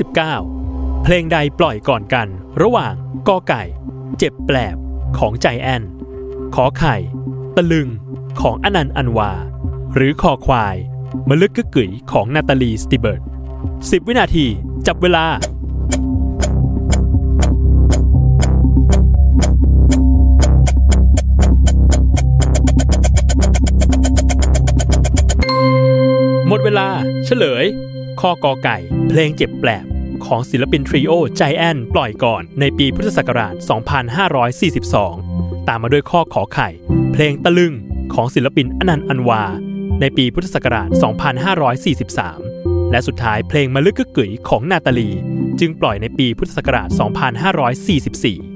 19 เพลงใดปล่อยก่อนกัน ระหว่างกอไก่ เจ็บแปลบของใจแอน ขอไข่ ตะลึงของอนันต์อันวา หรือคอควายมลึกกึกกึ๋ยของนาตาลีสติเบิร์ต10 วินาที จับเวลาหมดเวลา เฉลยข้อกอไก่ เพลงเจ็บแปลบ ของศิลปินทริโอใจแอนปล่อยก่อนในปีพุทธศักราช 2542 ตามมาด้วยข้อขอไข่ เพลงตะลึงของศิลปินอนันต์อันวา ในปีพุทธศักราช 2543 และสุดท้ายเพลงมะลึกกึกกึ๋ยของนาตาลี จึงปล่อยในปีพุทธศักราช 2544